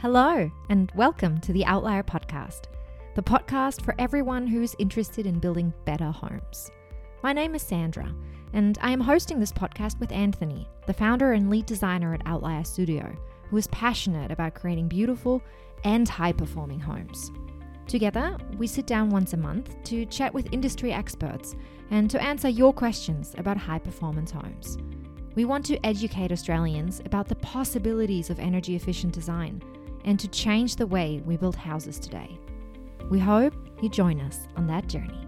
Hello, and welcome to the Outlier Podcast, the podcast for everyone who's interested in building better homes. My name is Sandra, and I am hosting this podcast with Anthony, the founder and lead designer at Outlier Studio, who is passionate about creating beautiful and high performing homes. Together, we sit down once a month to chat with industry experts and to answer your questions about high performance homes. We want to educate Australians about the possibilities of energy efficient design and to change the way we build houses today. We hope you join us on that journey.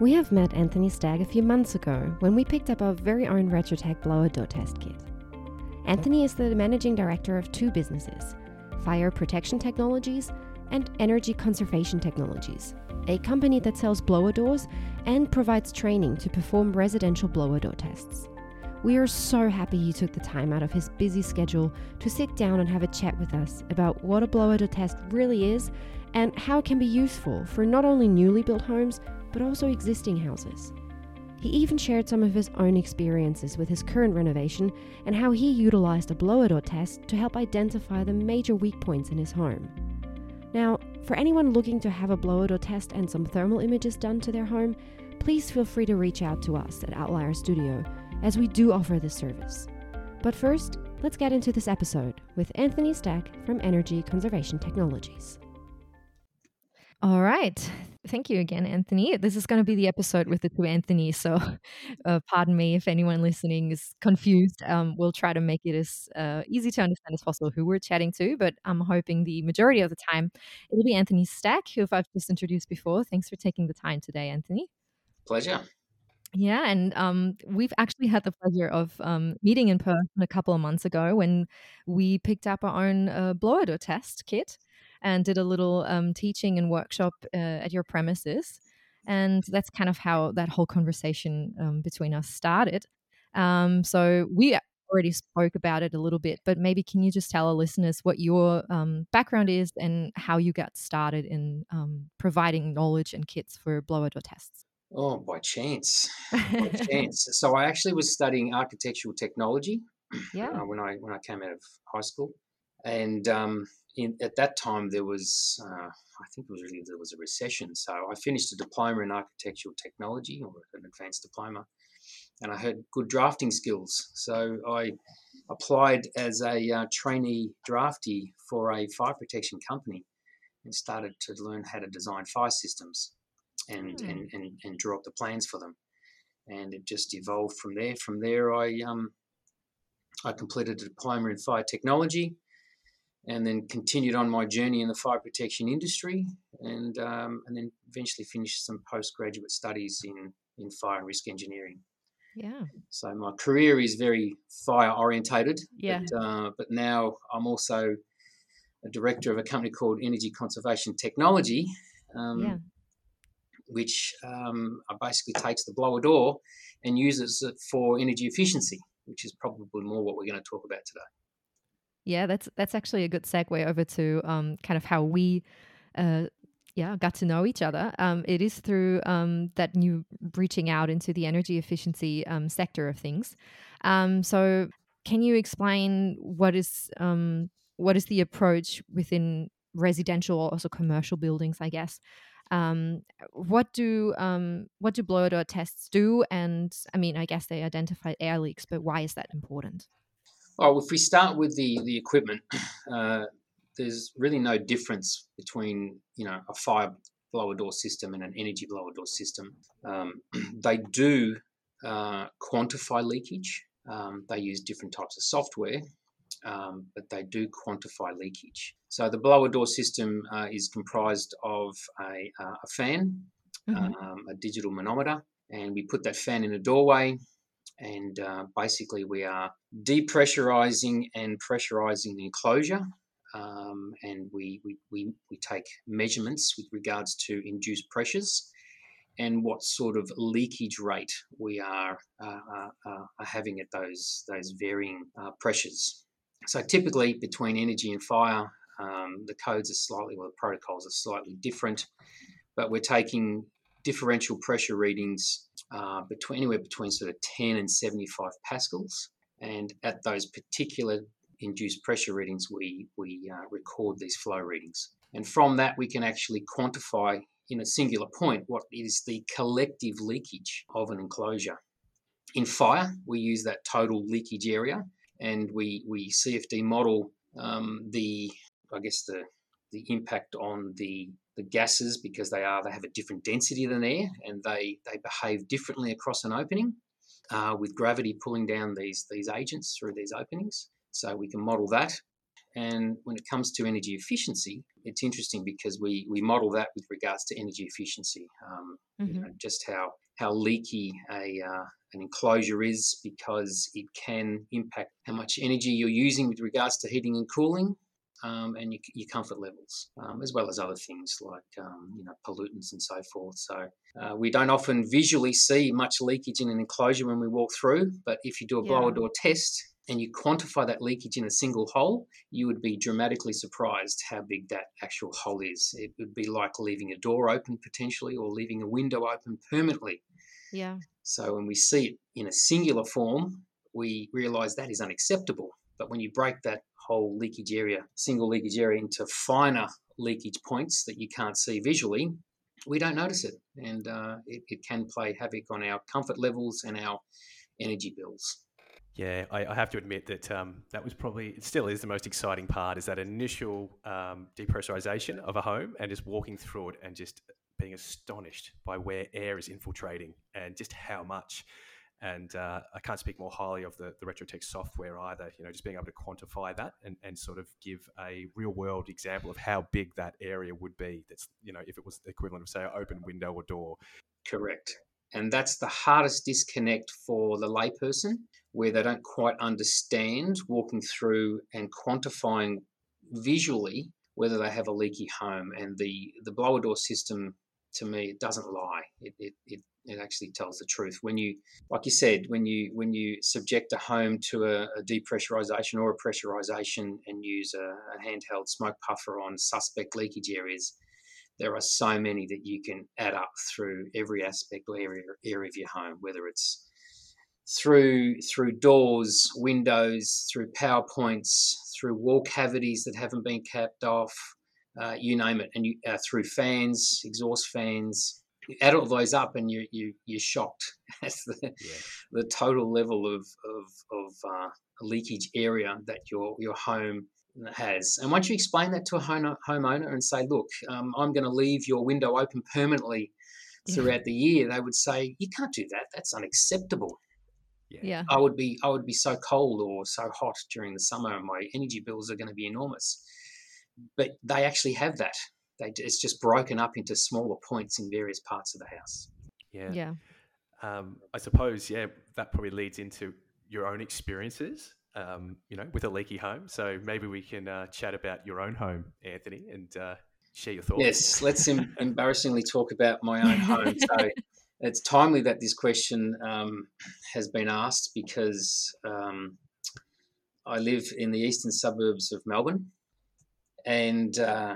We have met Anthony Stagg a few months ago when we picked up our very own Retrotec blower door test kit. Anthony is the managing director of two businesses Fire Protection Technologies and Energy Conservation Technologies, a company that sells blower doors and provides training to perform residential blower door tests. We are so happy he took the time out of his busy schedule to sit down and have a chat with us about what a blower door test really is and how it can be useful for not only newly built homes but also existing houses. He even shared some of his own experiences with his current renovation and how he utilized a blower door test to help identify the major weak points in his home. Now, for anyone looking to have a blower door test and some thermal images done to their home, please feel free to reach out to us at Outlier Studio as we do offer this service. But first, let's get into this episode with Anthony Stagg from Energy Conservation Technologies. All right. Thank you again, Anthony. This is going to be the episode with the two Anthony. So, uh, pardon me if anyone listening is confused. Um, we'll try to make it as uh, easy to understand as possible who we're chatting to, but I'm hoping the majority of the time it'll be Anthony Stagg, who I've just introduced before. Thanks for taking the time today, Anthony. Pleasure. Yeah, and um, we've actually had the pleasure of um, meeting in person a couple of months ago when we picked up our own uh, blower door test kit and did a little um, teaching and workshop uh, at your premises. And that's kind of how that whole conversation um, between us started. Um, so we already spoke about it a little bit, but maybe can you just tell our listeners what your um, background is and how you got started in providing knowledge and kits for blower door tests? Oh, by chance, by chance. So I actually was studying architectural technology yeah. uh, when I when I came out of high school, and um, in, at that time there was uh, I think it was really there was a recession. So I finished a diploma in architectural technology or an advanced diploma, and I had good drafting skills. So I applied as a uh, trainee draftee for a fire protection company and started to learn how to design fire systems and, mm. and, and, and draw up the plans for them. And it just evolved from there. From there, I um, I completed a diploma in fire technology, and then continued on my journey in the fire protection industry, and um, and then eventually finished some postgraduate studies in in fire risk engineering. Yeah. So my career is very fire orientated. Yeah. But, uh, but now I'm also a director of a company called Energy Conservation Technology. Um, yeah which um, basically takes the blower door and uses it for energy efficiency, which is probably more what we're going to talk about today. Yeah, that's that's actually a good segue over to um, kind of how we, uh, yeah, got to know each other. Um, it is through um, that new reaching out into the energy efficiency um, sector of things. Um, so, can you explain what is what is the approach within residential or also commercial buildings? I guess um, what do um, what do blower door tests do? And I mean, I guess they identify air leaks, but why is that important? Well, if we start with the the equipment, uh, there's really no difference between you know a fire blower door system and an energy blower door system. Um, they do uh, quantify leakage. Um, they use different types of software um, but they do quantify leakage. So the blower door system uh, is comprised of a, uh, a fan, mm-hmm. um, a digital manometer, and we put that fan in a doorway. And uh, basically, we are depressurizing and pressurizing the enclosure. Um, and we, we, we, we take measurements with regards to induced pressures and what sort of leakage rate we are, uh, uh, uh, are having at those, those varying uh, pressures. So typically between energy and fire, um, the codes are slightly, well, the protocols are slightly different, but we're taking differential pressure readings uh, between anywhere between sort of 10 and 75 pascals. And at those particular induced pressure readings, we, we uh, record these flow readings. And from that, we can actually quantify in a singular point what is the collective leakage of an enclosure. In fire, we use that total leakage area and we, we CFD model um, the, I guess, the, the impact on the, the gases because they are they have a different density than air and they, they behave differently across an opening uh, with gravity pulling down these, these agents through these openings. So we can model that. And when it comes to energy efficiency, it's interesting because we, we model that with regards to energy efficiency, um, mm-hmm. you know, just how how leaky a uh, an enclosure is because it can impact how much energy you're using with regards to heating and cooling. Um, and your, your, comfort levels, um, as well as other things like um, you know pollutants and so forth. So uh, we don't often visually see much leakage in an enclosure when we walk through, but if you do a blower yeah. door test, and you quantify that leakage in a single hole, you would be dramatically surprised how big that actual hole is. It would be like leaving a door open potentially or leaving a window open permanently. Yeah. So when we see it in a singular form, we realize that is unacceptable. But when you break that whole leakage area, single leakage area, into finer leakage points that you can't see visually, we don't notice it. And uh, it, it can play havoc on our comfort levels and our energy bills. Yeah, I, I, have to admit that um, that was probably, it still is the most exciting part, is that initial um, depressurization of a home and just walking through it and just being astonished by where air is infiltrating and just how much. And uh, I can't speak more highly of the, the Retrotec software either, you know, just being able to quantify that and, and sort of give a real world example of how big that area would be. That's, you know, if it was the equivalent of, say, an open window or door. Correct. And that's the hardest disconnect for the layperson where they don't quite understand walking through and quantifying visually whether they have a leaky home. And the, the blower door system, to me, it doesn't lie. It, it, it, it actually tells the truth. When you, like you said, when you when you subject a home to a, a depressurization or a pressurization and use a, a handheld smoke puffer on suspect leakage areas, there are so many that you can add up through every aspect area, area of your home, whether it's through through doors, windows, through power points, through wall cavities that haven't been capped off, uh, you name it, and you, uh, through fans, exhaust fans. You add all those up, and you you you're shocked at the, yeah. the total level of of, of uh, leakage area that your your home has. And once you explain that to a home, homeowner and say, look, um, I'm going to leave your window open permanently throughout the year, they would say, you can't do that. That's unacceptable. Yeah. yeah. I would be I would be so cold or so hot during the summer, and my energy bills are going to be enormous. But they actually have that. They, it's just broken up into smaller points in various parts of the house. Yeah. Yeah. Um, I suppose, yeah, that probably leads into your own experiences um, you know, with a leaky home. So maybe we can uh, chat about your own home, Anthony, and uh, share your thoughts. Yes, let's em- embarrassingly talk about my own home. So it's timely that this question um, has been asked because um, I live in the eastern suburbs of Melbourne, and uh,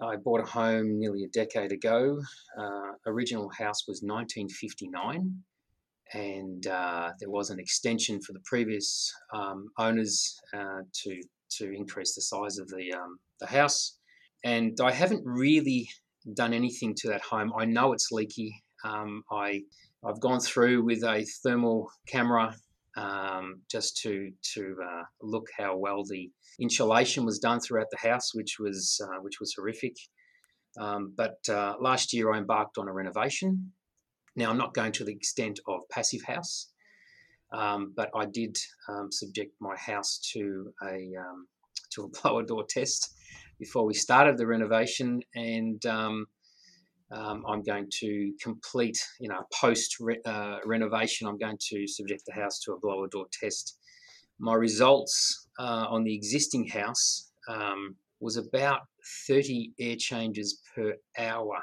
I bought a home nearly a decade ago. Uh, original house was 1959 and uh, there was an extension for the previous um, owners uh, to to increase the size of the um, the house. And I haven't really done anything to that home. I know it's leaky. Um, I I've gone through with a thermal camera um, just to to uh, look how well the insulation was done throughout the house, which was uh, which was horrific. Um, but uh, last year I embarked on a renovation now, I'm not going to the extent of Passive House, um, but I did um, subject my house to a um, to a blower door test before we started the renovation, and um, I'm going to complete, you know, post re- uh, renovation. I'm going to subject the house to a blower door test. My results uh, on the existing house um, was about 30 air changes per hour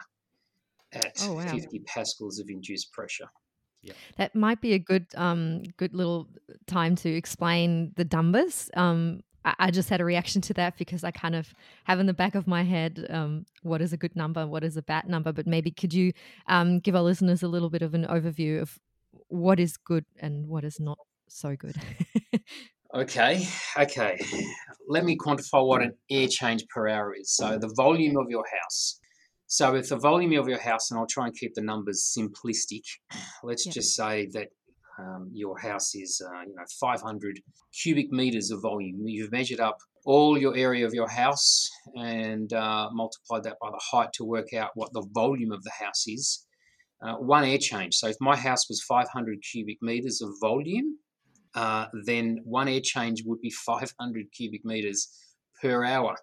at oh, wow. 50 pascals of induced pressure. Yeah. That might be a good um, good little time to explain the numbers. Um, I, I, just had a reaction to that because I kind of have in the back of my head um, what is a good number, what is a bad number. But maybe could you um, give our listeners a little bit of an overview of what is good and what is not so good? Okay, okay. Let me quantify what an air change per hour is. So the volume of your house. So if the volume of your house, and I'll try and keep the numbers simplistic, let's Yeah. just say that um, your house is, uh, you know, 500 cubic meters of volume. You've measured up all your area of your house and uh, multiplied that by the height to work out what the volume of the house is. Uh, one air change. So if my house was 500 cubic meters of volume, uh, then one air change would be 500 cubic meters per hour.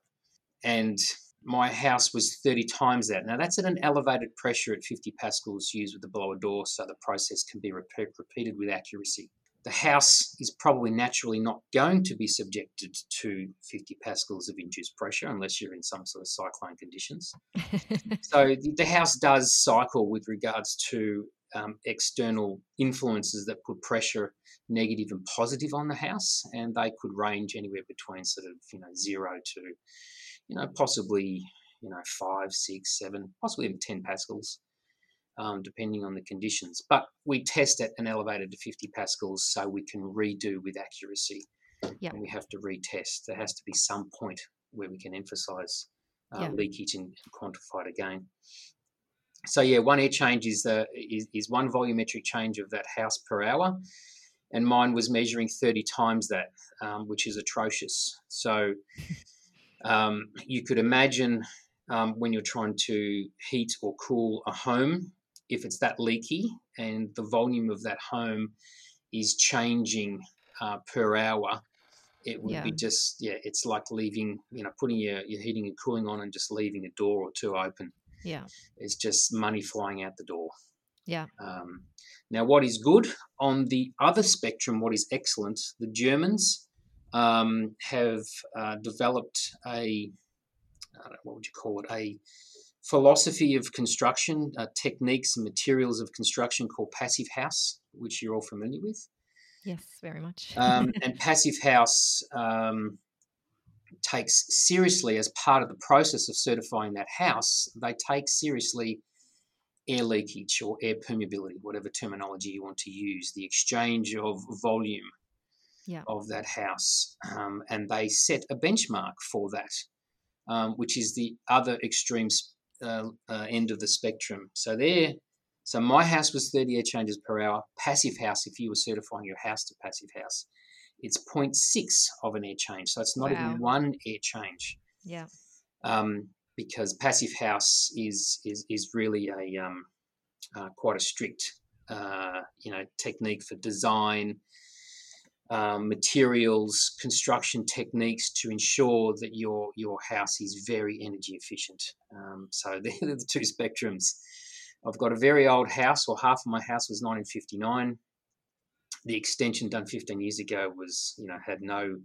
And my house was 30 times that. Now, that's at an elevated pressure at 50 pascals used with the blower door, so the process can be repeat, repeated with accuracy. The house is probably naturally not going to be subjected to 50 pascals of induced pressure unless you're in some sort of cyclone conditions. So the, the house does cycle with regards to um, external influences that put pressure negative and positive on the house, and they could range anywhere between sort of you know zero to you know possibly you know five, six, seven, possibly even ten pascals, um, depending on the conditions. But we test at an elevated to 50 pascals so we can redo with accuracy. Yep. And we have to retest. There has to be some point where we can emphasize uh, Yeah. leakage and, and quantify it again. So yeah, one air change is the is, is one volumetric change of that house per hour, and mine was measuring 30 times that, um, which is atrocious. So um, you could imagine um, when you're trying to heat or cool a home, if it's that leaky and the volume of that home is changing uh, per hour, it would be just yeah, it's like leaving you know putting your, your heating and cooling on and just leaving a door or two open. yeah. It's just money flying out the door. Yeah. Um, now, what is good on the other spectrum, what is excellent, the Germans um, have uh, developed a, I don't know, what would you call it, a philosophy of construction, uh, techniques and materials of construction called Passive House, which you're all familiar with. Yes, very much. Um, and Passive House um, takes seriously, as part of the process of certifying that house, they take seriously air leakage or air permeability, whatever terminology you want to use, the exchange of volume Yeah. of that house. Um, and they set a benchmark for that, um, which is the other extreme uh, uh, end of the spectrum. So there, so my house was 30 air changes per hour. Passive house, if you were certifying your house to passive house, it's 0.6 of an air change. So it's not Wow. even one air change yeah. um, because passive house is is is really a um, uh, quite a strict uh, you know technique for design, um, materials, construction techniques to ensure that your your house is very energy efficient. Um, so they're the two spectrums. I've got a very old house, or half of my house was 1959. The extension done 15 years ago was, you know, had no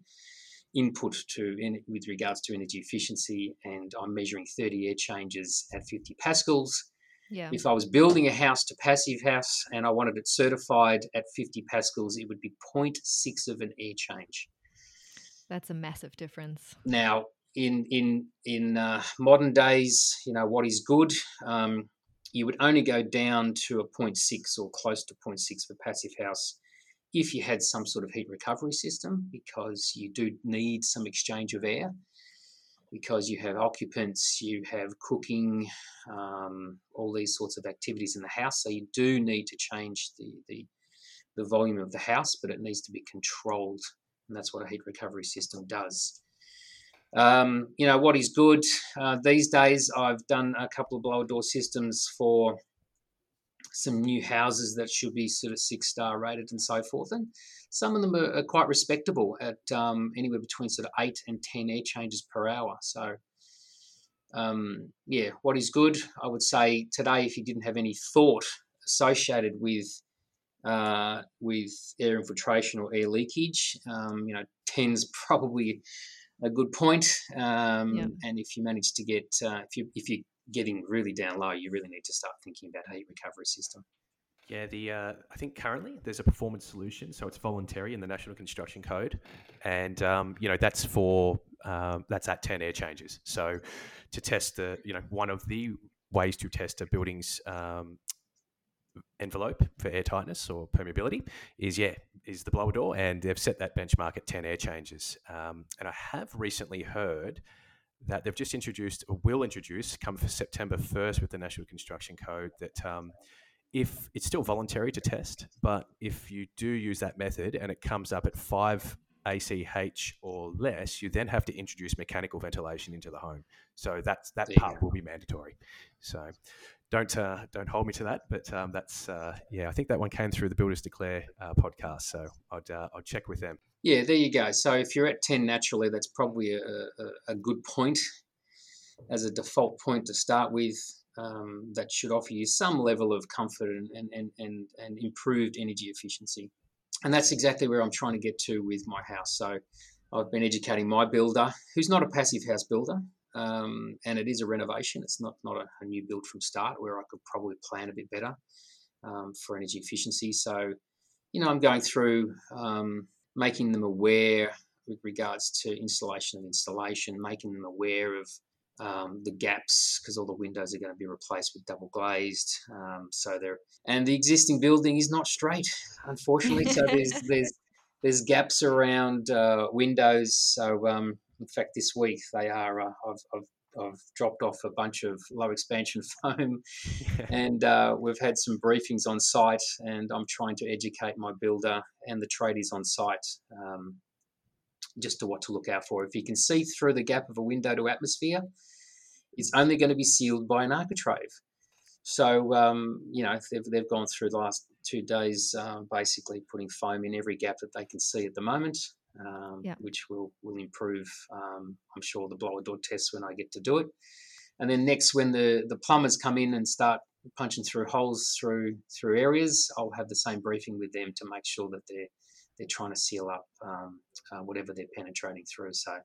input to in, with regards to energy efficiency, and I'm measuring 30 air changes at 50 pascals. Yeah. If I was building a house to passive house and I wanted it certified at 50 pascals, it would be 0.6 of an air change. That's a massive difference. Now, in in in uh, modern days, you know what is good. Um, you would only go down to a 0.6 or close to 0.6 for passive house if you had some sort of heat recovery system, because you do need some exchange of air. Because you have occupants, you have cooking, um, all these sorts of activities in the house. So you do need to change the, the the volume of the house, but it needs to be controlled, and that's what a heat recovery system does. Um, you know what is good uh, these days. I've done a couple of blower door systems for some new houses that should be sort of six star rated and so forth, and some of them are, are quite respectable at um, anywhere between sort of eight and ten air changes per hour. So. Um, yeah, what is good? I would say today, if you didn't have any thought associated with uh, with air infiltration or air leakage, um, you know, ten's probably a good point. Um, Yeah. And if you manage to get, uh, if you if you're getting really down low, you really need to start thinking about a heat recovery system. Yeah, the uh, I think currently there's a performance solution, so it's voluntary in the National Construction Code, and um, you know that's for um, that's at ten air changes. So to test the you know one of the ways to test a building's um, envelope for air tightness or permeability is yeah is the blower door, and they've set that benchmark at ten air changes. Um, and I have recently heard that they've just introduced or will introduce come for September first with the National Construction Code that. Um, if it's still voluntary to test, but if you do use that method and it comes up at five ACH or less, you then have to introduce mechanical ventilation into the home. So that's that there part will be mandatory. So don't uh, don't hold me to that, but um, that's uh, yeah. I think that one came through the Builders Declare uh, podcast, so I'd uh, I'd check with them. Yeah, there you go. So if you're at ten naturally, that's probably a, a, a good point as a default point to start with. Um, that should offer you some level of comfort and, and, and, and improved energy efficiency and that's exactly where I'm trying to get to with my house. So I've been educating my builder, who's not a passive house builder, um, and it is a renovation. It's not not a, a, new build from start where I could probably plan a bit better um, for energy efficiency. So, you know, I'm going through um, making them aware with regards to installation of installation, making them aware of um, the gaps because all the windows are going to be replaced with double glazed. Um, so there, and the existing building is not straight, unfortunately. so there's there's there's gaps around uh, windows. So um, in fact, this week they are. Uh, I've, I've I've dropped off a bunch of low expansion foam, and uh, we've had some briefings on site. And I'm trying to educate my builder and the tradies on site um, just to what to look out for. If you can see through the gap of a window to atmosphere, it's only going to be sealed by an architrave. So, um, you know, they've, they've gone through the last two days uh, basically putting foam in every gap that they can see at the moment, um, yeah. which will, will improve, um, I'm sure, the blower door tests when I get to do it. And then next, when the, the plumbers come in and start punching through holes through through areas, I'll have the same briefing with them to make sure that they're they're trying to seal up um, uh, whatever they're penetrating through. So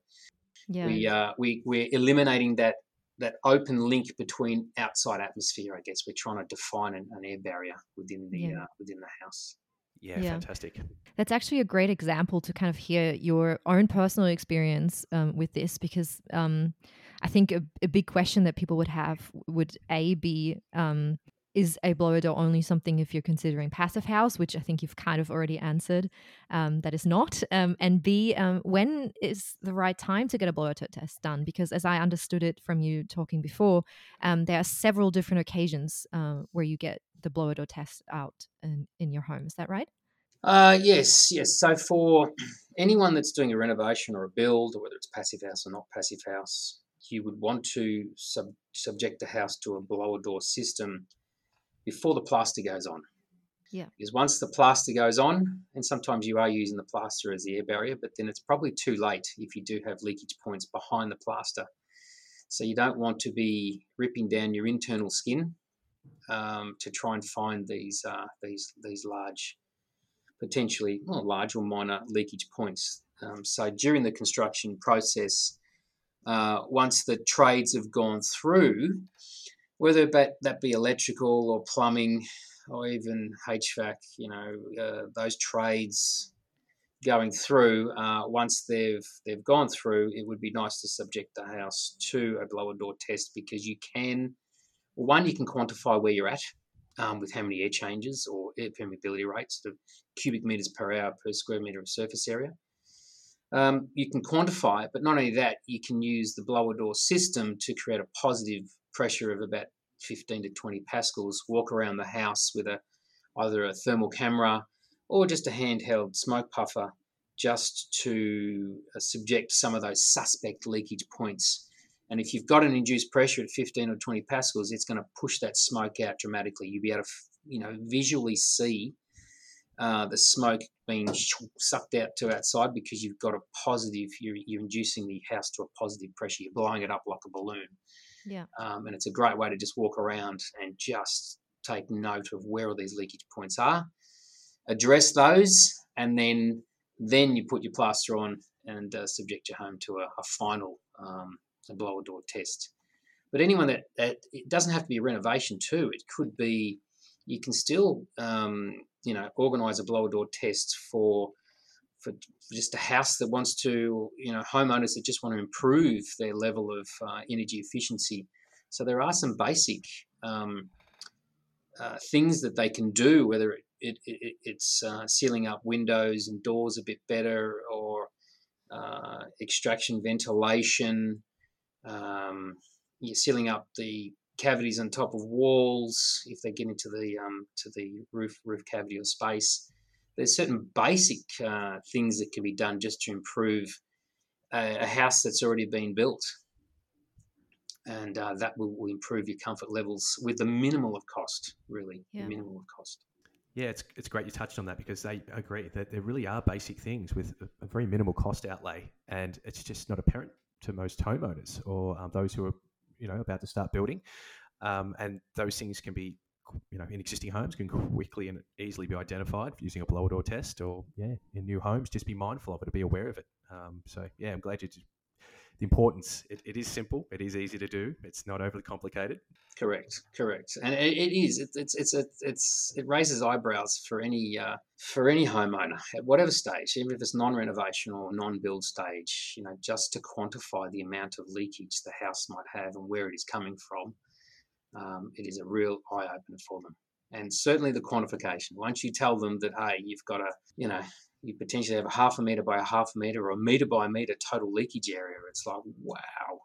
yeah. we uh, we we're eliminating that that open link between outside atmosphere. I guess we're trying to define an, an air barrier within the yeah. uh, within the house. Yeah, yeah, fantastic. That's actually a great example to kind of hear your own personal experience um, with this because um, I think a, a, big question that people would have would a be um, is a blower door only something if you're considering passive house, which I think you've kind of already answered um, that is not? Um, and B, um, when is the right time to get a blower door test done? Because as I understood it from you talking before, um, there are several different occasions uh, where you get the blower door test out in, in your home. Is that right? Uh, yes, yes. So for anyone that's doing a renovation or a build, or whether it's passive house or not passive house, you would want to sub- subject the house to a blower door system before the plaster goes on. Yeah. Because once the plaster goes on, and sometimes you are using the plaster as the air barrier, but then it's probably too late if you do have leakage points behind the plaster. So you don't want to be ripping down your internal skin um, to try and find these uh, these these large, potentially well, large or minor leakage points. Um, so during the construction process, uh, once the trades have gone through, whether that, be electrical or plumbing or even HVAC, you know, uh, those trades going through, uh, once they've they've gone through, it would be nice to subject the house to a blower door test because you can, one, you can quantify where you're at um, with how many air changes or air permeability rates, of cubic meters per hour per square meter of surface area. Um, you can quantify it, but not only that, you can use the blower door system to create a positive pressure of about 15 to 20 pascals, walk around the house with a either a thermal camera or just a handheld smoke puffer just to uh, subject some of those suspect leakage points. And if you've got an induced pressure at 15 or 20 pascals, it's going to push that smoke out dramatically. You'll be able to, you know, visually see uh, the smoke being sucked out to outside because you've got a positive. You're, you're inducing the house to a positive pressure. You're blowing it up like a balloon. Yeah. Um, and it's a great way to just walk around and just take note of where all these leakage points are, address those, and then then you put your plaster on and uh, subject your home to a, a final um, a blower door test. But anyone that, that it doesn't have to be a renovation too. It could be you can still um, you know organise a blower door test for for, just a house that wants to, you know, homeowners that just want to improve their level of uh, energy efficiency. So there are some basic um, uh, things that they can do, whether it, it, it it's uh, sealing up windows and doors a bit better, or uh, extraction ventilation, um, you're sealing up the cavities on top of walls if they get into the um, to the roof roof cavity or space. There's certain basic uh, things that can be done just to improve a, a house that's already been built and uh, that will, will, improve your comfort levels with the minimal of cost, really, yeah. the minimal of cost. Yeah, it's, it's great you touched on that because they agree that there really are basic things with a, a very minimal cost outlay, and it's just not apparent to most homeowners or um, those who are you know about to start building, um, and those things can be you know in existing homes can quickly and easily be identified using a blower door test, or yeah, in new homes, just be mindful of it, be aware of it. Um, so yeah, I'm glad you the importance. It, it is simple. It is easy to do. It's not overly complicated. Correct, correct, and it, it is. It, it's it's a, it's it raises eyebrows for any uh, for any homeowner at whatever stage, even if it's non-renovation or non-build stage. You know, just to quantify the amount of leakage the house might have and where it is coming from, um, it is a real eye opener for them. And certainly the quantification. Once you tell them that, hey, you've got a, you know, you potentially have a half a meter by a half a meter or a meter by a meter total leakage area. It's like, wow.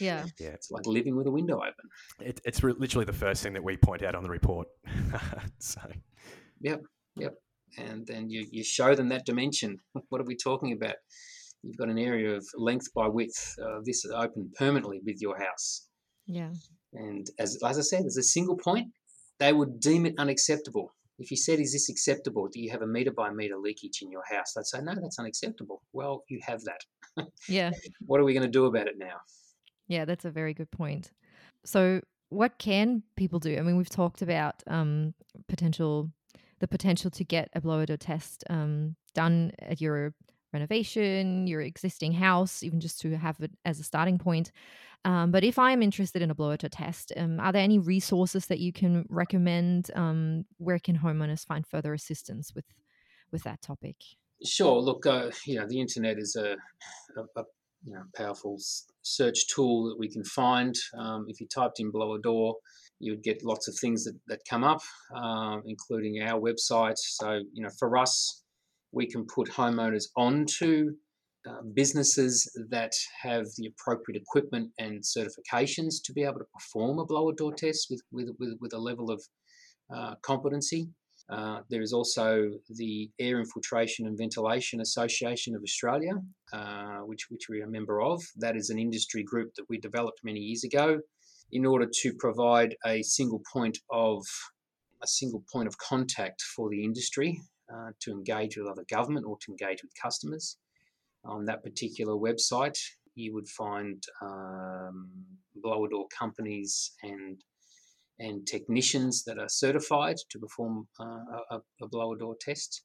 Yeah. Yeah. It's like living with a window open. It, it's re- literally the first thing that we point out on the report. so. Yep. Yep. And then you, you show them that dimension. What are we talking about? You've got an area of length by width. Uh, this is open permanently with your house. Yeah. And as, as I said, as a single point, they would deem it unacceptable if you said, Is this acceptable? Do you have a meter by meter leakage in your house? They'd say, No, that's unacceptable. Well, you have that. Yeah. what are we going to do about it now? Yeah, that's a very good point. So, what can people do? I mean, we've talked about um, potential, the potential to get a blower door test um, done at your renovation, your existing house, even just to have it as a starting point. Um, but if I'm interested in a blower door test, um, are there any resources that you can recommend? Um, where can homeowners find further assistance with with that topic? Sure. Look, uh, you know, the internet is a, a, a you know, powerful search tool that we can find. Um, if you typed in blower door, you would get lots of things that, that come up, uh, including our website. So, you know, for us, we can put homeowners onto uh, businesses that have the appropriate equipment and certifications to be able to perform a blower door test with, with, with, with a level of uh, competency. Uh, there is also the Air Infiltration and Ventilation Association of Australia, uh, which, which we are a member of. That is an industry group that we developed many years ago in order to provide a single point of a single point of contact for the industry uh, to engage with other government or to engage with customers. On that particular website, you would find um, blower door companies and and technicians that are certified to perform uh, a, a, blower door test.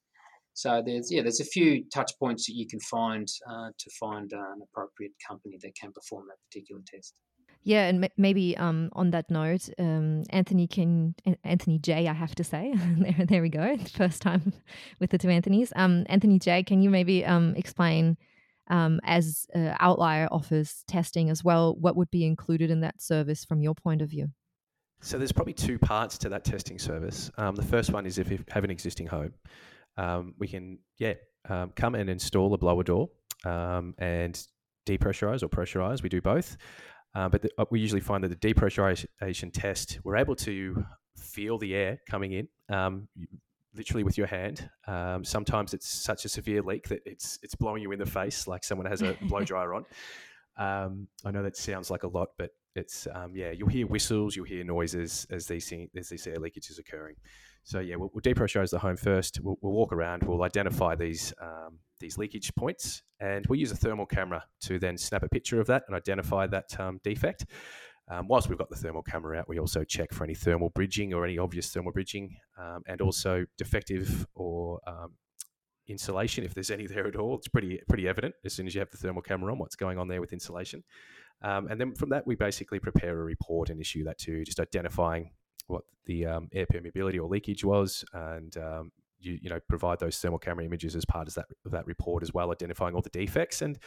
So there's yeah there's a few touch points that you can find uh, to find uh, an appropriate company that can perform that particular test. Yeah, and maybe um, on that note, um, Anthony can Anthony J. I have to say, there, there we go, first time with the two Anthonys. Um, Anthony J. Can you maybe um, explain, um, as uh, Outlier offers testing as well, what would be included in that service from your point of view? So there's probably two parts to that testing service. Um, the first one is if you have an existing home, we can yeah come and install a blower door and depressurize or pressurize. We do both. Uh, but the, uh, we usually find that the depressurization test, we're able to feel the air coming in, um, literally with your hand. Um, sometimes it's such a severe leak that it's it's blowing you in the face, like someone has a blow dryer on. Um, I know that sounds like a lot, but it's um, yeah, you'll hear whistles, you'll hear noises as these as these air leakages occurring. So yeah, we'll, we'll depressurize the home first. We'll, walk around. We'll identify these um, these leakage points, and we'll use a thermal camera to then snap a picture of that and identify that um, defect. Um, whilst we've got the thermal camera out, we also check for any thermal bridging or any obvious thermal bridging, um, and also defective or um, insulation if there's any there at all. It's pretty pretty evident as soon as you have the thermal camera on what's going on there with insulation. Um, and then from that, we basically prepare a report and issue that to just identifying what the um, air permeability or leakage was, and um, you you know provide those thermal camera images as part of that of that report as well, identifying all the defects and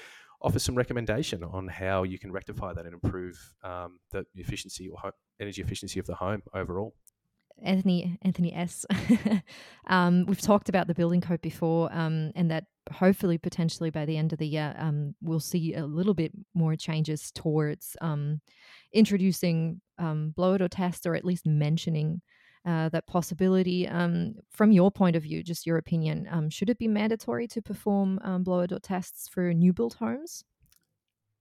offer some recommendation on how you can rectify that and improve um, the efficiency or energy efficiency of the home overall. Anthony Anthony S. um, we've talked about the building code before, um, and that hopefully potentially by the end of the year um, we'll see a little bit more changes towards um, introducing um, blower door tests or at least mentioning uh, that possibility. Um, from your point of view, just your opinion, um, should it be mandatory to perform um, blower door tests for new build homes?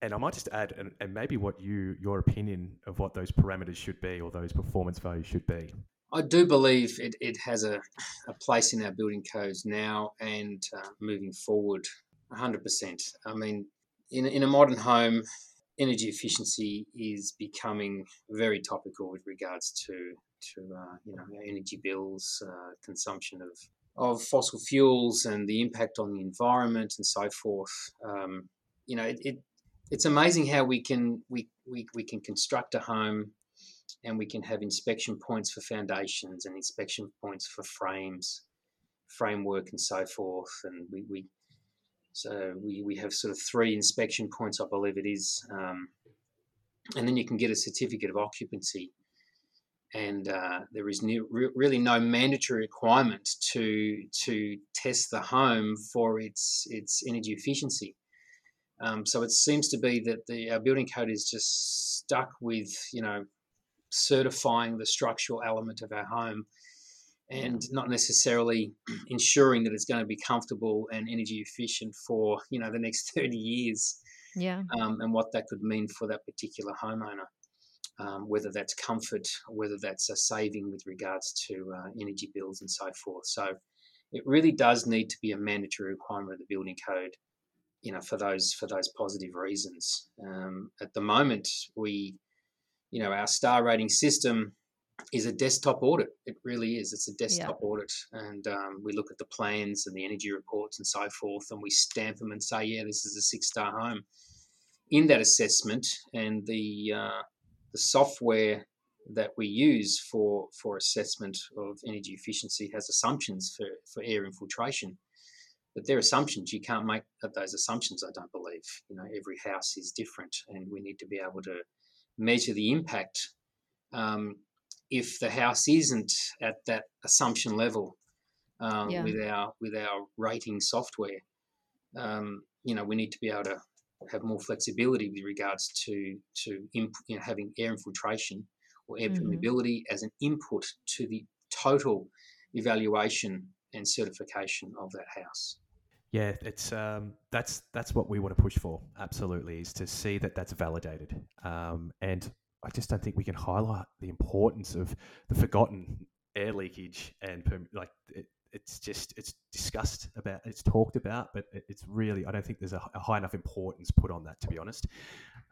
And I might just add, and, and maybe what you your opinion of what those parameters should be or those performance values should be. I do believe it, it has a, a place in our building codes now and uh, moving forward 100%. I mean, in, in a modern home, energy efficiency is becoming very topical with regards to to uh, you know energy bills, uh, consumption of of fossil fuels, and the impact on the environment and so forth. Um, you know, it, it, it's amazing how we can we, we we can construct a home and we can have inspection points for foundations and inspection points for frames, framework, and so forth. And we, we so we, we have sort of three inspection points, I believe it is, um, and then you can get a certificate of occupancy. And uh, there is new, re- really no mandatory requirement to to test the home for its its energy efficiency. Um, so it seems to be that the our building code is just stuck with you know certifying the structural element of our home and not necessarily ensuring that it's going to be comfortable and energy efficient for you know the next 30 years yeah. um, and what that could mean for that particular homeowner um, whether that's comfort whether that's a saving with regards to uh, energy bills and so forth. So it really does need to be a mandatory requirement of the building code you know for those for those positive reasons. Um, at the moment we you know, our star rating system is a desktop audit. It really is. It's a desktop yeah. audit, and um, we look at the plans and the energy reports and so forth, and we stamp them and say, yeah, this is a six star home. In that assessment, and the uh, the software that we use for for assessment of energy efficiency has assumptions for for air infiltration. But they're assumptions. You can't make those assumptions. I don't believe. You know, every house is different, and we need to be able to measure the impact um, if the house isn't at that assumption level um, yeah. with our with our rating software. Um, you know, we need to be able to have more flexibility with regards to to imp, you know, having air infiltration or air mm-hmm. permeability as an input to the total evaluation and certification of that house. Yeah, it's um, that's that's what we want to push for. Absolutely, is to see that that's validated. Um, and I just don't think we can highlight the importance of the forgotten air leakage and like it, it's just it's discussed about, it's talked about, but it, it's really I don't think there's a, a, high enough importance put on that to be honest.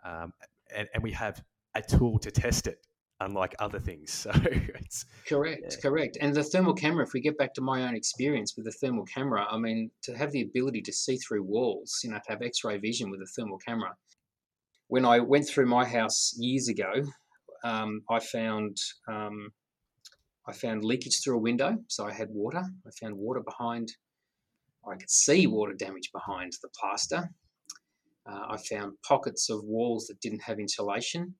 Um, and, and we have a tool to test it unlike other things. So it's correct, yeah. correct. And the thermal camera, if we get back to my own experience with the thermal camera, I mean, to have the ability to see through walls, you know, to have X-ray vision with a thermal camera. When I went through my house years ago, um, I found um, I found leakage through a window, so I had water. I found water behind. I could see water damage behind the plaster. Uh, I found pockets of walls that didn't have insulation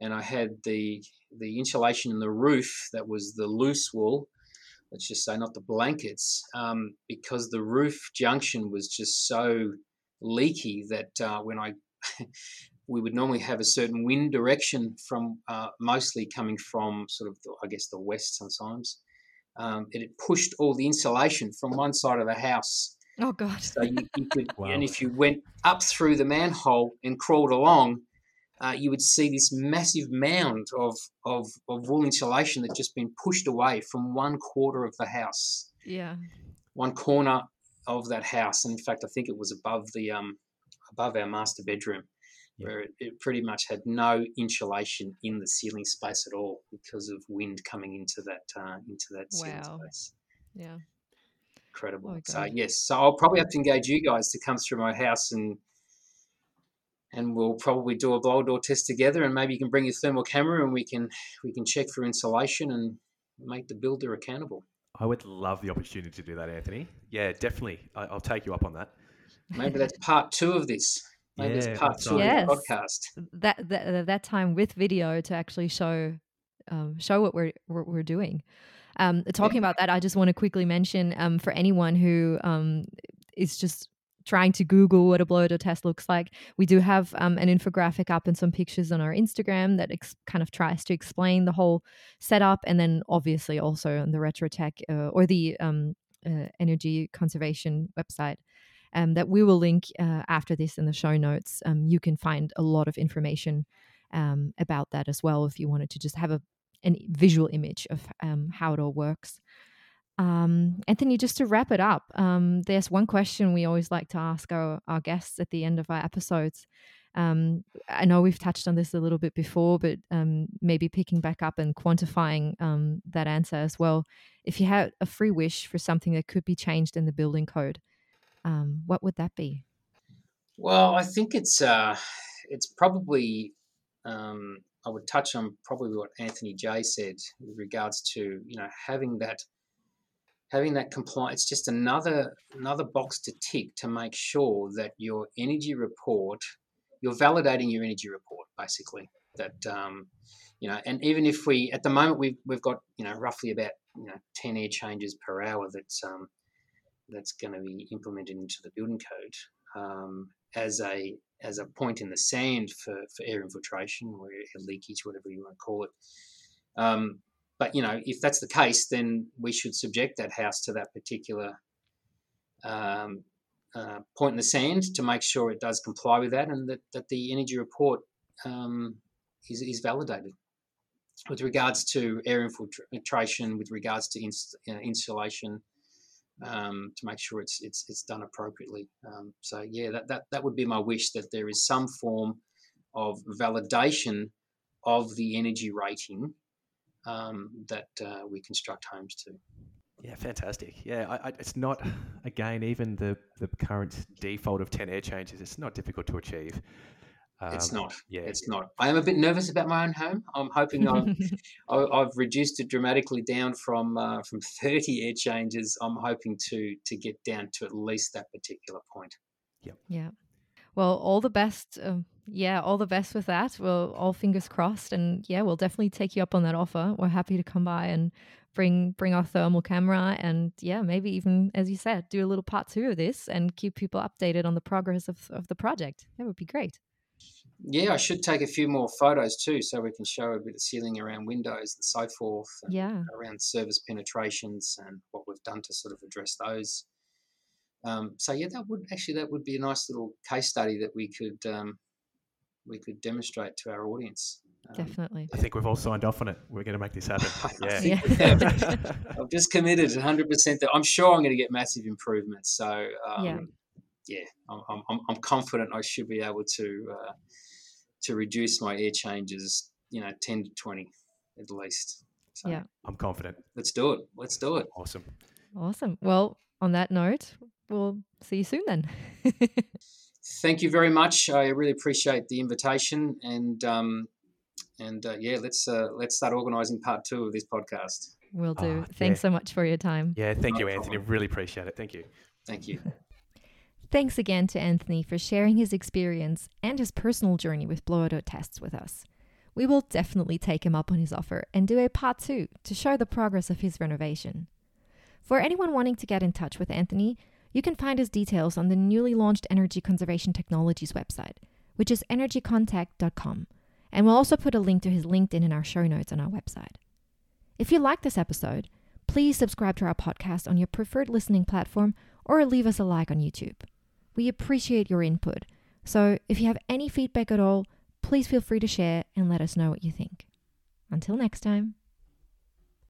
and I had the the insulation in the roof that was the loose wool. Let's just say not the blankets, um, because the roof junction was just so leaky that uh, when I we would normally have a certain wind direction from uh, mostly coming from sort of the, I guess the west sometimes. Um, it pushed all the insulation from one side of the house. Oh God! So you, you could, wow. and if you went up through the manhole and crawled along, uh, you would see this massive mound of, of, of wool insulation that just been pushed away from one quarter of the house. Yeah. One corner of that house. And in fact, I think it was above the um, above our master bedroom, yeah. where it, it, pretty much had no insulation in the ceiling space at all because of wind coming into that uh, into that ceiling wow. space. Yeah. Incredible. Oh, so yes, so I'll probably have to engage you guys to come through my house and and we'll probably do a blower door test together and maybe you can bring your thermal camera and we can we can check for insulation and make the builder accountable i would love the opportunity to do that anthony yeah definitely I, will take you up on that maybe that's part two of this maybe yeah, that's part two yes. the podcast that, that that time with video to actually show um, show what we're what we're doing. Um, talking about that, I just want to quickly mention um, for anyone who um, is just trying to Google what a blower door test looks like, we do have um, an infographic up and some pictures on our Instagram that ex- kind of tries to explain the whole setup, and then obviously also on the Retrotec uh, or the um, uh, energy conservation website. Um, that we will link uh, after this in the show notes. Um, you can find a lot of information um, about that as well if you wanted to just have a an visual image of um, how it all works. Um, Anthony, just to wrap it up, um, there's one question we always like to ask our, our guests at the end of our episodes. Um, I know we've touched on this a little bit before, but um, maybe picking back up and quantifying um, that answer as well. If you had a free wish for something that could be changed in the building code, um, what would that be? Well, I think it's uh, it's probably um, I would touch on probably what Anthony Jay said with regards to you know having that having that compliance. It's just another another box to tick to make sure that your energy report, you're validating your energy report basically. That um, you know, and even if we at the moment we've we've got you know roughly about you know ten air changes per hour that's um, that's going to be implemented into the building code um, as a as a point in the sand for, for air infiltration or air leakage, whatever you want to call it. Um, but you know, if that's the case, then we should subject that house to that particular um, uh, point in the sand to make sure it does comply with that, and that, that the energy report um, is, is validated. With regards to air infiltration, with regards to ins- uh, insulation, um, to make sure it's it's it's done appropriately. Um, so yeah, that, that that would be my wish that there is some form of validation of the energy rating um, that uh, we construct homes to. Yeah, fantastic. Yeah, I, I, it's not again even the the current default of ten air changes. It's not difficult to achieve. Um, it's not. Yeah, it's not. I am a bit nervous about my own home. I'm hoping I've, I've reduced it dramatically down from uh, from 30 air changes. I'm hoping to to get down to at least that particular point. Yep. Yeah. Well, all the best. Um, yeah, all the best with that. Well, all fingers crossed, and yeah, we'll definitely take you up on that offer. We're happy to come by and bring bring our thermal camera, and yeah, maybe even as you said, do a little part two of this and keep people updated on the progress of of the project. That would be great. Yeah, I should take a few more photos too, so we can show a bit of sealing around windows and so forth. And yeah. Around service penetrations and what we've done to sort of address those. Um, so yeah, that would actually that would be a nice little case study that we could um, we could demonstrate to our audience. Um, Definitely. I think we've all signed off on it. We're going to make this happen. Yeah. yeah. I've just committed 100% that I'm sure I'm going to get massive improvements. So, um, yeah, yeah I'm, I'm, I'm, confident I should be able to uh, to reduce my air changes, you know, 10 to 20 at least. So yeah. I'm confident. Let's do it. Let's do it. Awesome. Awesome. Well, on that note, we'll see you soon then. Thank you very much. I really appreciate the invitation and um, and uh, yeah, let's uh, let's start organising part two of this podcast. We'll do. Oh, Thanks yeah. so much for your time. Yeah, thank no you, problem. Anthony. Really appreciate it. Thank you. Thank you. Thanks again to Anthony for sharing his experience and his personal journey with blower door tests with us. We will definitely take him up on his offer and do a part two to show the progress of his renovation. For anyone wanting to get in touch with Anthony, you can find his details on the newly launched Energy Conservation Technologies website, which is energycontact.com, and we'll also put a link to his LinkedIn in our show notes on our website. If you like this episode, please subscribe to our podcast on your preferred listening platform or leave us a like on YouTube. We appreciate your input. So if you have any feedback at all, please feel free to share and let us know what you think. Until next time.